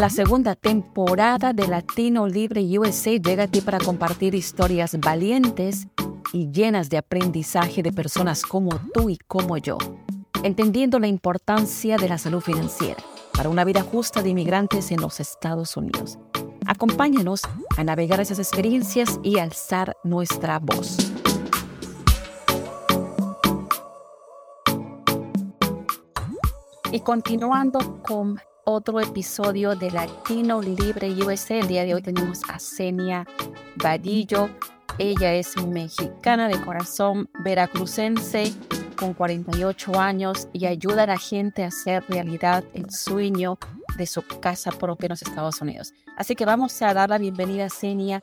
La segunda temporada de Latino Libre USA llega a ti para compartir historias valientes y llenas de aprendizaje de personas como tú y como yo, entendiendo la importancia de la salud financiera para una vida justa de inmigrantes en los Estados Unidos. Acompáñanos a navegar esas experiencias y alzar nuestra voz. Y continuando con otro episodio de Latino Libre USA. El día de hoy tenemos a Senia Vadillo. Ella es mexicana de corazón, veracrucense, con 48 años y ayuda a la gente a hacer realidad el sueño de su casa propia en los Estados Unidos. Así que vamos a dar la bienvenida a Senia.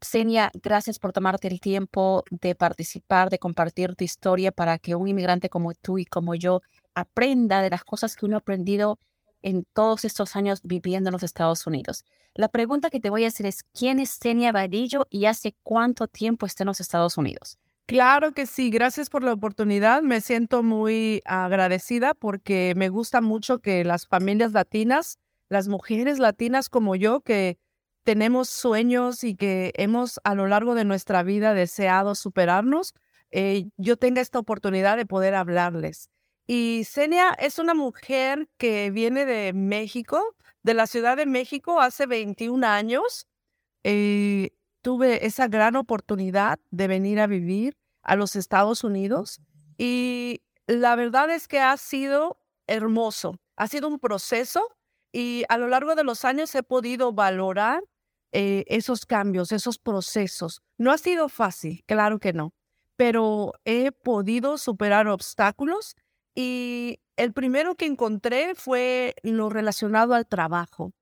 Senia, gracias por tomarte el tiempo de participar, de compartir tu historia para que un inmigrante como tú y como yo aprenda de las cosas que uno ha aprendido en todos estos años viviendo en los Estados Unidos. La pregunta que te voy a hacer es, ¿quién es Senia Vadillo y hace cuánto tiempo está en los Estados Unidos? Claro que sí, gracias por la oportunidad. Me siento muy agradecida porque me gusta mucho que las familias latinas, las mujeres latinas como yo, que tenemos sueños y que hemos a lo largo de nuestra vida deseado superarnos, eh, yo tenga esta oportunidad de poder hablarles. Y Senia es una mujer que viene de México, de la Ciudad de México, hace 21 años. Eh, tuve esa gran oportunidad de venir a vivir a los Estados Unidos y la verdad es que ha sido hermoso, ha sido un proceso y a lo largo de los años he podido valorar eh, esos cambios, esos procesos. No ha sido fácil, claro que no, pero he podido superar obstáculos y el primero que encontré fue lo relacionado al trabajo.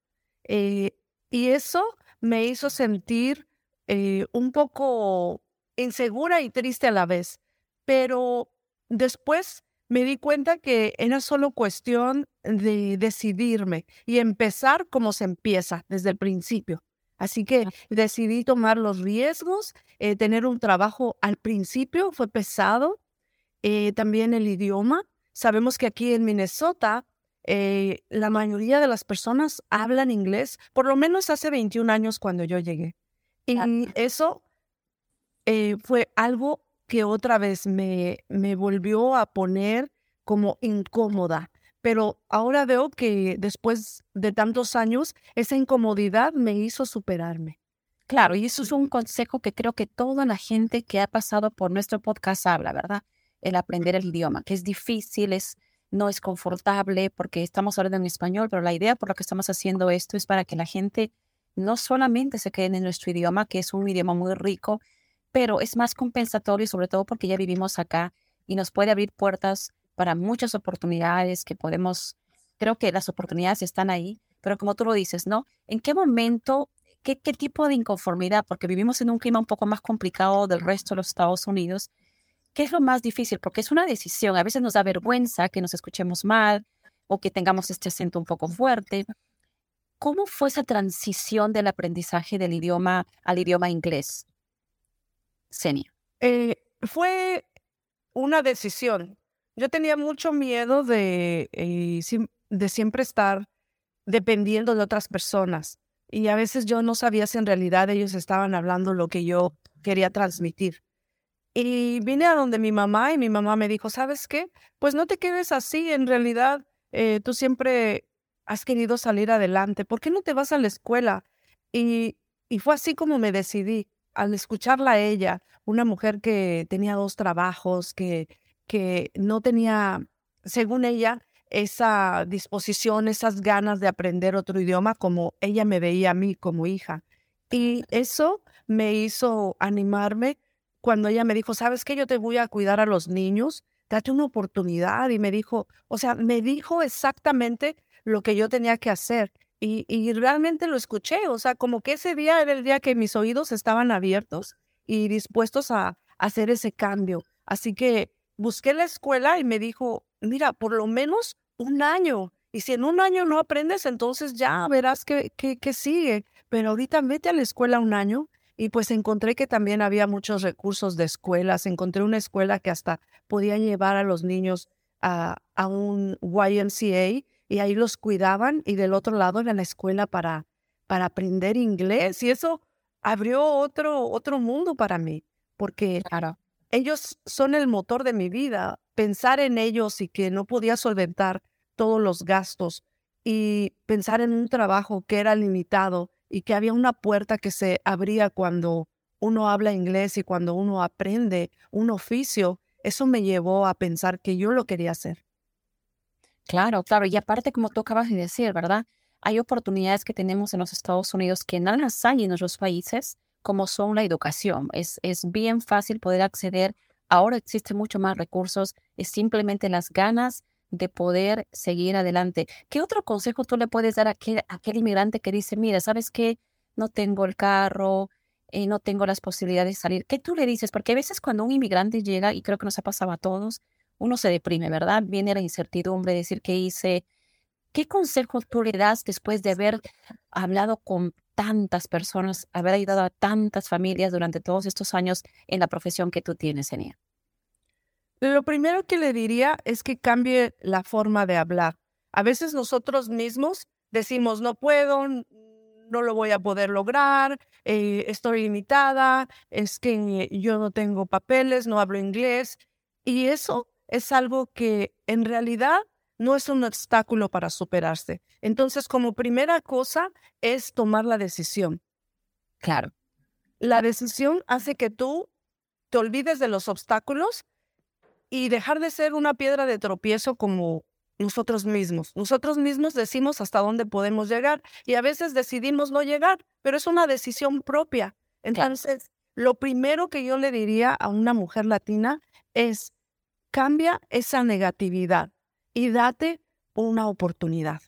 Eh, y eso me hizo sentir eh, un poco insegura y triste a la vez. Pero después me di cuenta que era solo cuestión de decidirme y empezar como se empieza desde el principio. Así que decidí tomar los riesgos, eh, tener un trabajo al principio fue pesado, también el idioma, Sabemos que aquí en Minnesota eh, la mayoría de las personas hablan inglés, por lo menos hace 21 años cuando yo llegué. Y eso eh, fue algo que otra vez me, me volvió a poner como incómoda. Pero ahora veo que después de tantos años, esa incomodidad me hizo superarme. Claro, y eso es un consejo que creo que toda la gente que ha pasado por nuestro podcast habla, ¿verdad? El aprender el idioma, que es difícil, es, no es confortable porque estamos hablando en español, pero la idea por la que estamos haciendo esto es para que la gente no solamente se quede en nuestro idioma, que es un idioma muy rico, pero es más compensatorio sobre todo porque ya vivimos acá y nos puede abrir puertas para muchas oportunidades que podemos, creo que las oportunidades están ahí, pero como tú lo dices, ¿no? ¿En qué momento, qué, qué tipo de inconformidad? Porque vivimos en un clima un poco más complicado del resto de los Estados Unidos ¿Qué es lo más difícil? Porque es una decisión. A veces nos da vergüenza que nos escuchemos mal o que tengamos este acento un poco fuerte. ¿Cómo fue esa transición del aprendizaje del idioma al idioma inglés? Senia. Eh, fue una decisión. Yo tenía mucho miedo de, eh, de siempre estar dependiendo de otras personas. Y a veces yo no sabía si en realidad ellos estaban hablando lo que yo quería transmitir. Y vine a donde mi mamá y mi mamá me dijo, ¿sabes qué? Pues no te quedes así, en realidad eh, tú siempre has querido salir adelante, ¿por qué no te vas a la escuela? Y, y fue así como me decidí, al escucharla a ella, una mujer que tenía dos trabajos, que, que no tenía, según ella, esa disposición, esas ganas de aprender otro idioma como ella me veía a mí como hija. Y eso me hizo animarme cuando ella me dijo, ¿sabes qué? Yo te voy a cuidar a los niños, date una oportunidad. Y me dijo, o sea, me dijo exactamente lo que yo tenía que hacer. Y, realmente lo escuché, o sea, como que ese día era el día que mis oídos estaban abiertos y dispuestos a, hacer ese cambio. Así que busqué la escuela y me dijo, mira, por lo menos un año. Y si en un año no aprendes, entonces ya verás qué, qué, qué sigue. Pero ahorita vete a la escuela un año y pues encontré que también había muchos recursos de escuelas. Encontré una escuela que hasta podía llevar a los niños a, a un YMCA y ahí los cuidaban y del otro lado era la escuela para, para aprender inglés y eso abrió otro, otro mundo para mí, porque ellos son el motor de mi vida. Pensar en ellos y que no podía solventar todos los gastos y pensar en un trabajo que era limitado y que había una puerta que se abría cuando uno habla inglés y cuando uno aprende un oficio, eso me llevó a pensar que yo lo quería hacer. Claro, claro. Y aparte, como tú acabas de decir, ¿verdad? Hay oportunidades que tenemos en los Estados Unidos que no las hay en otros países, como son la educación. Es, es bien fácil poder acceder. Ahora existen mucho más recursos. Es simplemente las ganas de poder seguir adelante. ¿Qué otro consejo tú le puedes dar a aquel, a aquel inmigrante que dice, mira, ¿sabes qué? No tengo el carro, eh, no tengo las posibilidades de salir. ¿Qué tú le dices? Porque a veces cuando un inmigrante llega, y creo que nos ha pasado a todos, uno se deprime, ¿verdad? Viene la incertidumbre, decir qué hice. ¿Qué consejo tú le das después de haber hablado con tantas personas, haber ayudado a tantas familias durante todos estos años en la profesión que tú tienes, Enia? Lo primero que le diría es que cambie la forma de hablar. A veces nosotros mismos decimos, no puedo, no lo voy a poder lograr, eh, estoy limitada, es que yo no tengo papeles, no hablo inglés. Y eso es algo que en realidad no es un obstáculo para superarse. Entonces, como primera cosa es tomar la decisión. Claro. La decisión hace que tú te olvides de los obstáculos y dejar de ser una piedra de tropiezo como nosotros mismos. Nosotros mismos decimos hasta dónde podemos llegar y a veces decidimos no llegar, pero es una decisión propia. Entonces, lo primero que yo le diría a una mujer latina es, cambia esa negatividad y date una oportunidad.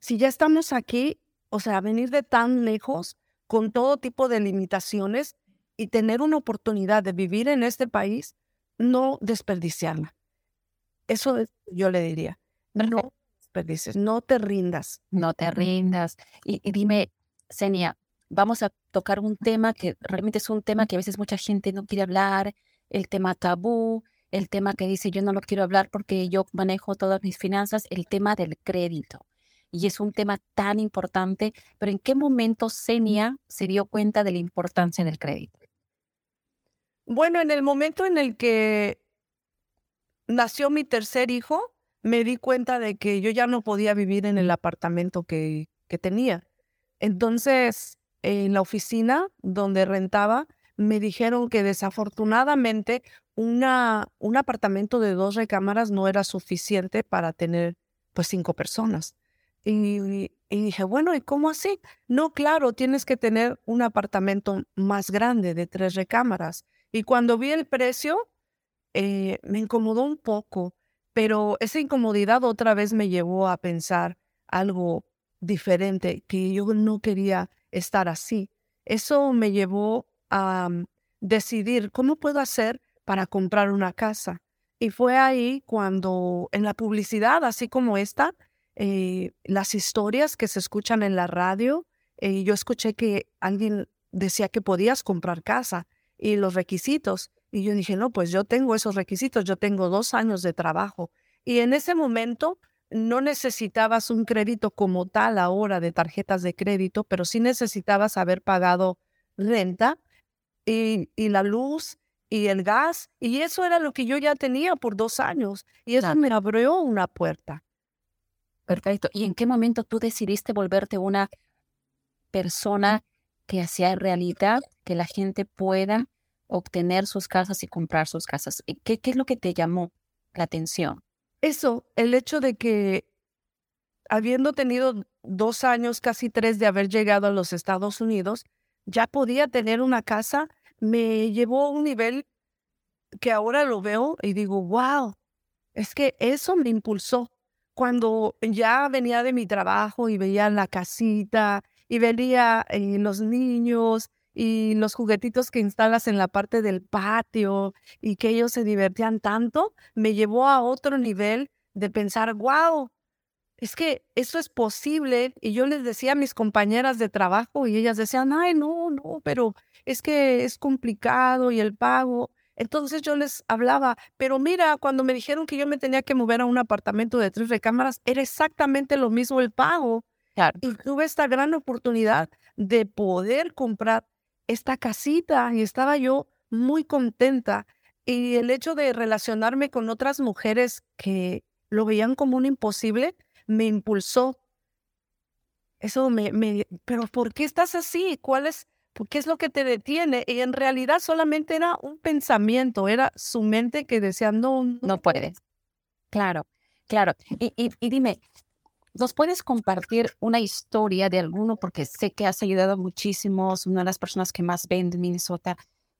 Si ya estamos aquí, o sea, venir de tan lejos con todo tipo de limitaciones y tener una oportunidad de vivir en este país, no desperdiciarla. Eso yo le diría. No desperdices, no te rindas. No te rindas. Y, dime, Senia, vamos a tocar un tema que realmente es un tema que a veces mucha gente no quiere hablar, el tema tabú, el tema que dice yo no lo quiero hablar porque yo manejo todas mis finanzas, el tema del crédito. Y es un tema tan importante, pero ¿en qué momento Senia se dio cuenta de la importancia del crédito? Bueno, en el momento en el que nació mi tercer hijo, me di cuenta de que yo ya no podía vivir en el apartamento que, que tenía. Entonces, en la oficina donde rentaba, me dijeron que desafortunadamente una, un apartamento de dos recámaras no era suficiente para tener pues cinco personas. Y, y, dije, bueno, ¿y cómo así? No, claro, tienes que tener un apartamento más grande de tres recámaras. Y cuando vi el precio, eh, me incomodó un poco, pero esa incomodidad otra vez me llevó a pensar algo diferente, que yo no quería estar así. Eso me llevó a mm, decidir cómo puedo hacer para comprar una casa. Y fue ahí cuando en la publicidad, así como esta, eh, las historias que se escuchan en la radio, eh, yo escuché que alguien decía que podías comprar casa y los requisitos. Y yo dije, no, pues yo tengo esos requisitos, yo tengo dos años de trabajo. Y en ese momento no necesitabas un crédito como tal ahora de tarjetas de crédito, pero sí necesitabas haber pagado renta y, y la luz y el gas. Y eso era lo que yo ya tenía por dos años. Y eso me abrió una puerta. Perfecto. ¿Y en qué momento tú decidiste volverte una persona que hacía realidad que la gente pueda obtener sus casas y comprar sus casas. ¿Qué, ¿Qué, es lo que te llamó la atención? Eso, el hecho de que habiendo tenido dos años, casi tres de haber llegado a los Estados Unidos, ya podía tener una casa, me llevó a un nivel que ahora lo veo y digo, wow, es que eso me impulsó. Cuando ya venía de mi trabajo y veía la casita y veía eh, los niños y los juguetitos que instalas en la parte del patio y que ellos se divertían tanto, me llevó a otro nivel de pensar, wow, es que eso es posible. Y yo les decía a mis compañeras de trabajo y ellas decían, ay, no, no, pero es que es complicado y el pago. Entonces yo les hablaba, pero mira, cuando me dijeron que yo me tenía que mover a un apartamento de tres recámaras, era exactamente lo mismo el pago. Y tuve esta gran oportunidad de poder comprar esta casita y estaba yo muy contenta. Y el hecho de relacionarme con otras mujeres que lo veían como un imposible me impulsó. Eso me, me, pero ¿por qué estás así? ¿Cuál es, qué es lo que te detiene? Y en realidad solamente era un pensamiento, era su mente que decía, no, no, no puedes. Claro, claro. Y, y, y dime, ¿Nos puedes compartir una historia de alguno? Porque sé que has ayudado muchísimo, una de las personas que más ven en Minnesota.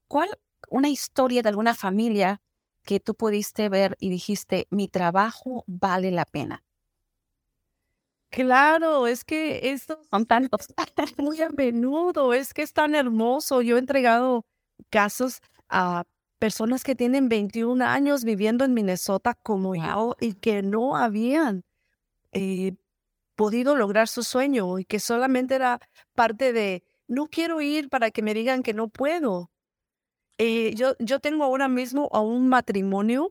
¿Cuál, una historia de alguna familia que tú pudiste ver y dijiste, mi trabajo vale la pena? Claro, es que esto son tantos. Muy a menudo, es que es tan hermoso. Yo he entregado casos a personas que tienen 21 años viviendo en Minnesota como yo y que no habían eh, podido lograr su sueño y que solamente era parte de, no quiero ir para que me digan que no puedo. Eh, yo, yo tengo ahora mismo a un matrimonio.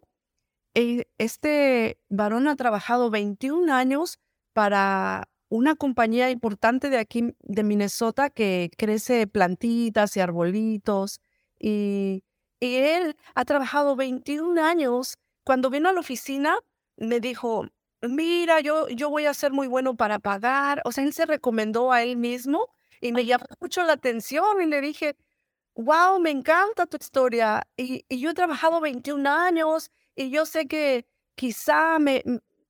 Eh, este varón ha trabajado 21 años para una compañía importante de aquí, de Minnesota, que crece plantitas y arbolitos. Y, y él ha trabajado 21 años. Cuando vino a la oficina, me dijo, mira, yo, yo voy a ser muy bueno para pagar. O sea, él se recomendó a él mismo y me llamó mucho la atención y le dije, wow, me encanta tu historia. Y, y yo he trabajado 21 años y yo sé que quizá me,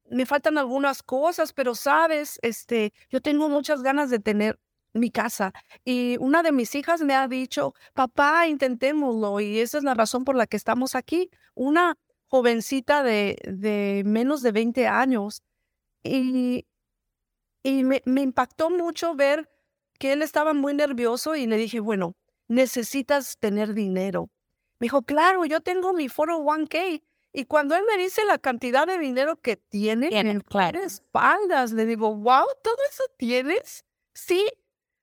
me faltan algunas cosas, pero sabes, este, yo tengo muchas ganas de tener mi casa. Y una de mis hijas me ha dicho, papá, intentémoslo. Y esa es la razón por la que estamos aquí. Una jovencita de, de menos de 20 años y, y me, me impactó mucho ver que él estaba muy nervioso y le dije, bueno, necesitas tener dinero. Me dijo, claro, yo tengo mi 401k. Y cuando él me dice la cantidad de dinero que tiene, en claro. espaldas, le digo, wow, ¿todo eso tienes? Sí,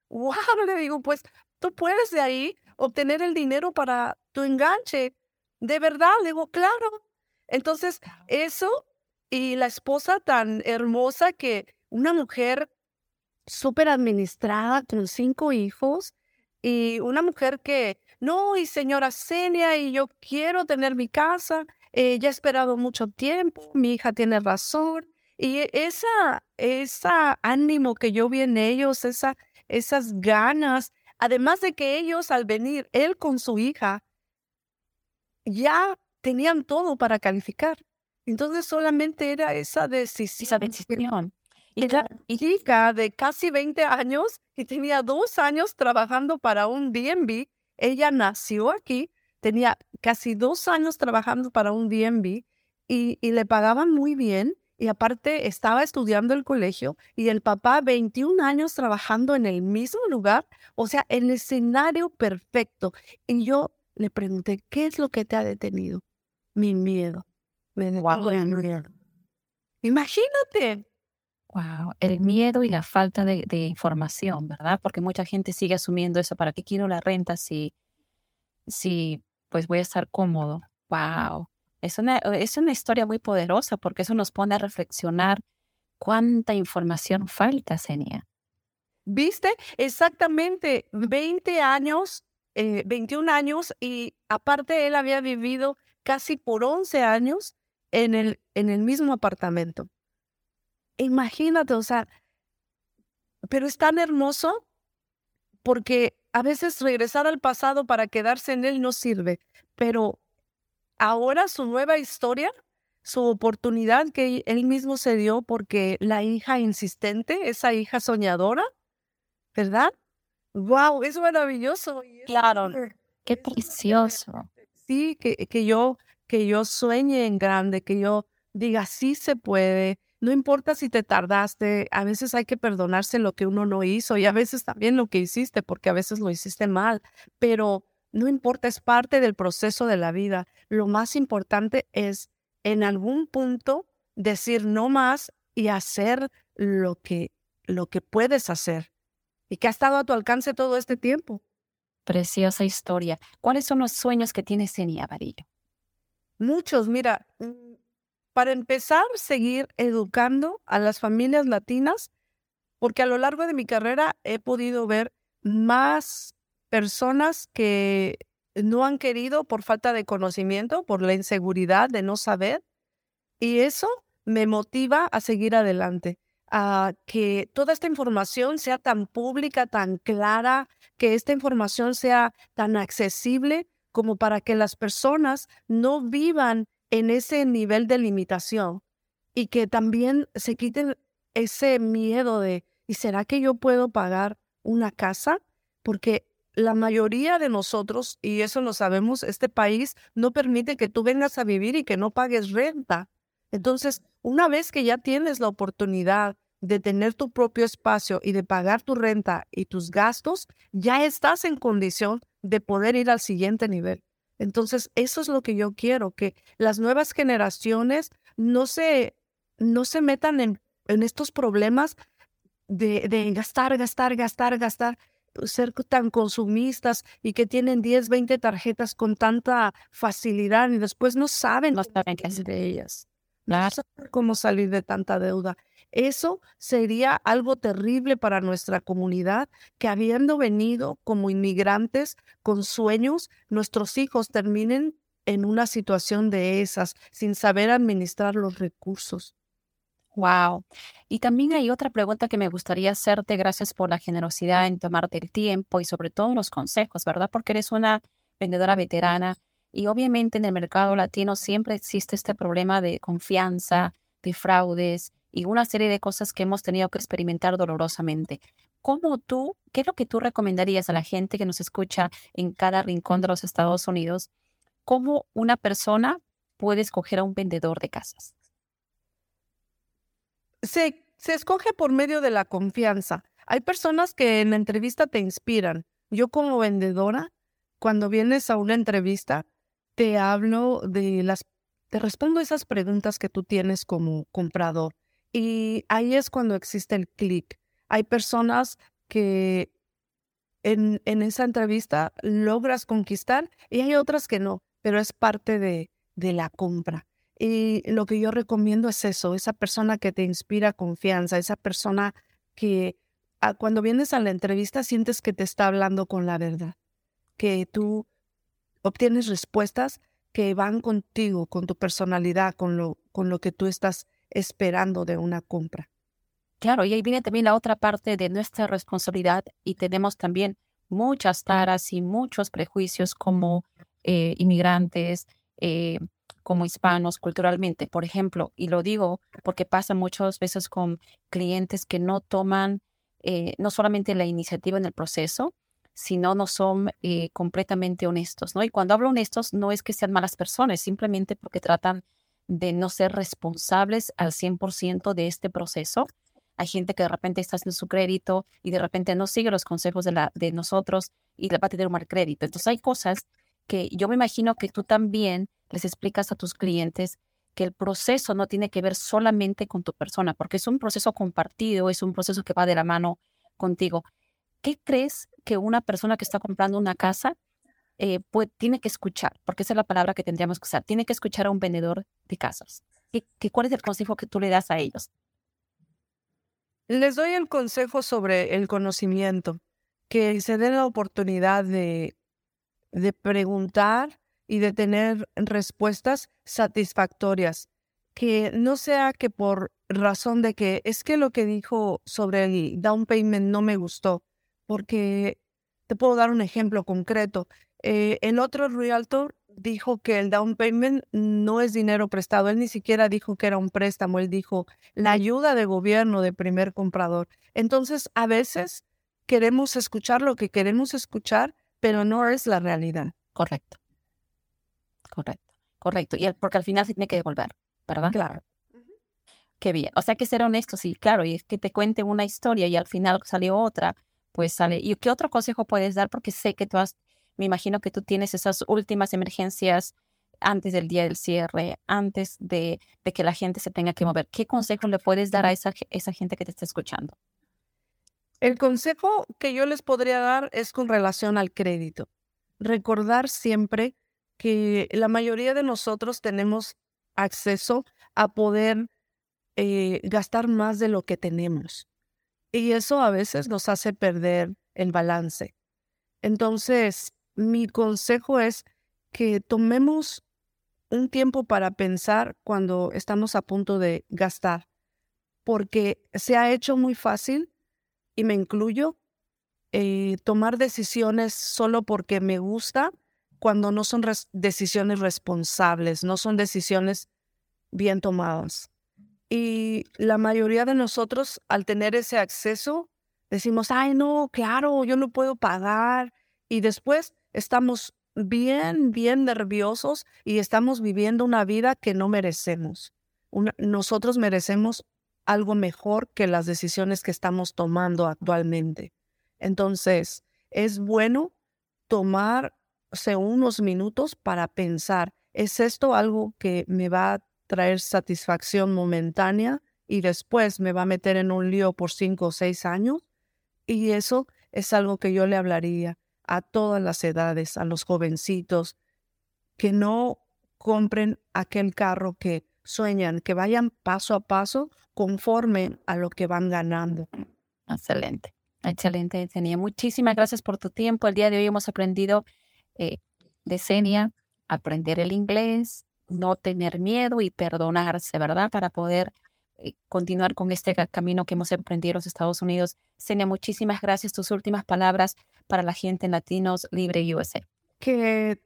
wow, le digo, pues tú puedes de ahí obtener el dinero para tu enganche. De verdad, le digo, claro. Entonces, eso y la esposa tan hermosa que una mujer súper administrada con cinco hijos y una mujer que, no, y señora Senia, y yo quiero tener mi casa, eh, ya he esperado mucho tiempo, mi hija tiene razón. Y esa, esa ánimo que yo vi en ellos, esa, esas ganas, además de que ellos al venir, él con su hija, ya tenían todo para calificar. Entonces solamente era esa decisión. Esa decisión. Y la hija de casi 20 años y tenía dos años trabajando para un DMV. Ella nació aquí, tenía casi dos años trabajando para un DMV y, y le pagaban muy bien. Y aparte estaba estudiando el colegio y el papá 21 años trabajando en el mismo lugar, o sea, el escenario perfecto. Y yo le pregunté, ¿qué es lo que te ha detenido? Mi miedo. Me miedo. Imagínate. Wow, el miedo y la falta de, información, ¿verdad? Porque mucha gente sigue asumiendo eso. ¿Para qué quiero la renta si, si pues voy a estar cómodo? Wow, es una, es una historia muy poderosa porque eso nos pone a reflexionar cuánta información falta, Senia. ¿Viste? Exactamente 20 años 21 eh, años y aparte él había vivido casi por 11 años en el, en el mismo apartamento. Imagínate, o sea, pero es tan hermoso porque a veces regresar al pasado para quedarse en él no sirve, pero ahora su nueva historia, su oportunidad que él mismo se dio porque la hija insistente, esa hija soñadora, ¿verdad? wow, es maravilloso. Claro, qué precioso. Sí, que, que, yo, que yo sueñe en grande, que yo diga, sí se puede. No importa si te tardaste, a veces hay que perdonarse lo que uno no hizo y a veces también lo que hiciste, porque a veces lo hiciste mal, pero no importa, es parte del proceso de la vida. Lo más importante es en algún punto decir no más y hacer lo que, lo que puedes hacer y que ha estado a tu alcance todo este tiempo. Preciosa historia. ¿Cuáles son los sueños que tiene Senia Vadillo? Muchos, mira, mm, para empezar, seguir educando a las familias latinas, porque a lo largo de mi carrera he podido ver más personas que no han querido por falta de conocimiento, por la inseguridad de no saber, y eso me motiva a seguir adelante, a que toda esta información sea tan pública, tan clara, que esta información sea tan accesible como para que las personas no vivan en ese nivel de limitación y que también se quiten ese miedo de, ¿y será que yo puedo pagar una casa? Porque la mayoría de nosotros, y eso lo sabemos, este país no permite que tú vengas a vivir y que no pagues renta. Entonces, una vez que ya tienes la oportunidad de tener tu propio espacio y de pagar tu renta y tus gastos, ya estás en condición de poder ir al siguiente nivel. Entonces, eso es lo que yo quiero, que las nuevas generaciones no se, no se metan en, en estos problemas de, de gastar, gastar, gastar, gastar ser tan consumistas y que tienen 10, 20 tarjetas con tanta facilidad y después no saben, no saben qué hacer de ellas. No saben cómo salir de tanta deuda. Eso sería algo terrible para nuestra comunidad, que habiendo venido como inmigrantes con sueños, nuestros hijos terminen en una situación de esas, sin saber administrar los recursos. Wow. Y también hay otra pregunta que me gustaría hacerte. Gracias por la generosidad en tomarte el tiempo y sobre todo los consejos, ¿verdad? Porque eres una vendedora veterana y obviamente en el mercado latino siempre existe este problema de confianza, de fraudes, y una serie de cosas que hemos tenido que experimentar dolorosamente. ¿Cómo tú, qué es lo que tú recomendarías a la gente que nos escucha en cada rincón de los Estados Unidos? ¿Cómo una persona puede escoger a un vendedor de casas? Se, se escoge por medio de la confianza. Hay personas que en la entrevista te inspiran. Yo como vendedora, cuando vienes a una entrevista, te hablo de las, te respondo esas preguntas que tú tienes como comprador y ahí es cuando existe el clic. Hay personas que en, en, esa entrevista logras conquistar y hay otras que no, pero es parte de, de la compra. Y lo que yo recomiendo es eso, esa persona que te inspira confianza, esa persona que ah, cuando vienes a la entrevista sientes que te está hablando con la verdad, que tú obtienes respuestas que van contigo, con tu personalidad, con lo, con lo que tú estás esperando de una compra. Claro, y ahí viene también la otra parte de nuestra responsabilidad y tenemos también muchas taras y muchos prejuicios como eh, inmigrantes, eh, como hispanos culturalmente, por ejemplo, y lo digo porque pasa muchas veces con clientes que no toman eh, no solamente la iniciativa en el proceso, sino no son completamente honestos, ¿no? Y cuando hablo honestos no es que sean malas personas, simplemente porque tratan de no ser responsables al 100% de este proceso. Hay gente que de repente está haciendo su crédito y de repente no sigue los consejos de, la, de nosotros y va a tener un mal crédito. Entonces hay cosas que yo me imagino que tú también les explicas a tus clientes que el proceso no tiene que ver solamente con tu persona, porque es un proceso compartido, es un proceso que va de la mano contigo. ¿Qué crees que una persona que está comprando una casa eh, tiene que escuchar, porque esa es la palabra que tendríamos que usar, tiene que escuchar a un vendedor de casas. ¿Y, cuál es el consejo que tú le das a ellos? Les doy el consejo sobre el conocimiento, que se den la oportunidad de, de preguntar y de tener respuestas satisfactorias, que no sea que por razón de que es que lo que dijo sobre el down payment no me gustó, porque te puedo dar un ejemplo concreto. Eh, el otro realtor dijo que el down payment no es dinero prestado. Él ni siquiera dijo que era un préstamo. Él dijo la ayuda de gobierno de primer comprador. Entonces, a veces queremos escuchar lo que queremos escuchar, pero no es la realidad. Correcto. Correcto. Correcto. Y porque al final se tiene que devolver, ¿verdad? Claro. Qué bien. O sea, que ser honestos, sí, claro. Y es que te cuente una historia y al final salió otra, pues sale. ¿Y qué otro consejo puedes dar? Porque sé que tú has me imagino que tú tienes esas últimas emergencias antes del día del cierre, antes de, que la gente se tenga que mover. ¿Qué consejo le puedes dar a esa, esa gente que te está escuchando? El consejo que yo les podría dar es con relación al crédito. Recordar siempre que la mayoría de nosotros tenemos acceso a poder eh, gastar más de lo que tenemos. Y eso a veces nos hace perder el balance. Entonces, mi consejo es que tomemos un tiempo para pensar cuando estamos a punto de gastar, porque se ha hecho muy fácil, y me incluyo, eh, tomar decisiones solo porque me gusta cuando no son decisiones responsables, no son decisiones bien tomadas. Y la mayoría de nosotros, al tener ese acceso, decimos, ay, no, claro, yo no puedo pagar. Y después estamos bien, bien nerviosos y estamos viviendo una vida que no merecemos. nosotros merecemos algo mejor que las decisiones que estamos tomando actualmente. Entonces, es bueno tomarse unos minutos para pensar, ¿es esto algo que me va a traer satisfacción momentánea y después me va a meter en un lío por cinco o seis años. Y eso es algo que yo le hablaría a todas las edades, a los jovencitos, que no compren aquel carro que sueñan, que vayan paso a paso conforme a lo que van ganando. Excelente, excelente, Senia. Muchísimas gracias por tu tiempo. El día de hoy hemos aprendido eh, de Senia, aprender el inglés, no tener miedo y perdonarse, ¿verdad? Para poder eh, continuar con este camino que hemos emprendido en los Estados Unidos. Senia, muchísimas gracias. Tus últimas palabras para la gente en Latinos Libre USA. Que,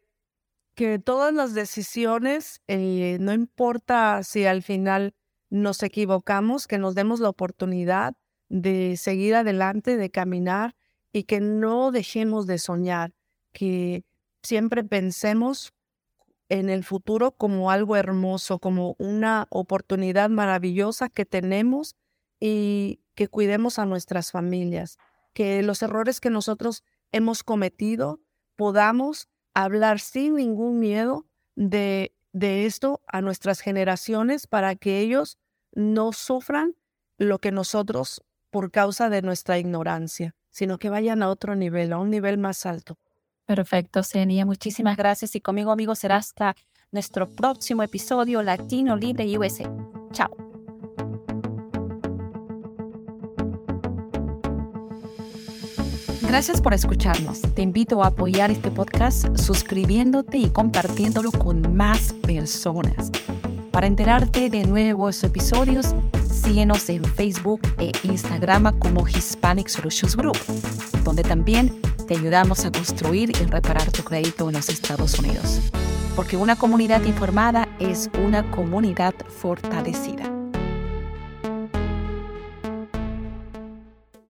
que todas las decisiones, eh, no importa si al final nos equivocamos, que nos demos la oportunidad de seguir adelante, de caminar y que no dejemos de soñar, que siempre pensemos en el futuro como algo hermoso, como una oportunidad maravillosa que tenemos y que cuidemos a nuestras familias, que los errores que nosotros hemos cometido podamos hablar sin ningún miedo de, de esto a nuestras generaciones para que ellos no sufran lo que nosotros por causa de nuestra ignorancia, sino que vayan a otro nivel, a un nivel más alto. Perfecto, Senia. Muchísimas gracias. Y conmigo, amigos, será hasta nuestro próximo episodio Latino Libre USA. Chao. Gracias por escucharnos. Te invito a apoyar este podcast suscribiéndote y compartiéndolo con más personas. Para enterarte de nuevos episodios, síguenos en Facebook e Instagram como Hispanic Solutions Group, donde también te ayudamos a construir y reparar tu crédito en los Estados Unidos. Porque una comunidad informada es una comunidad fortalecida.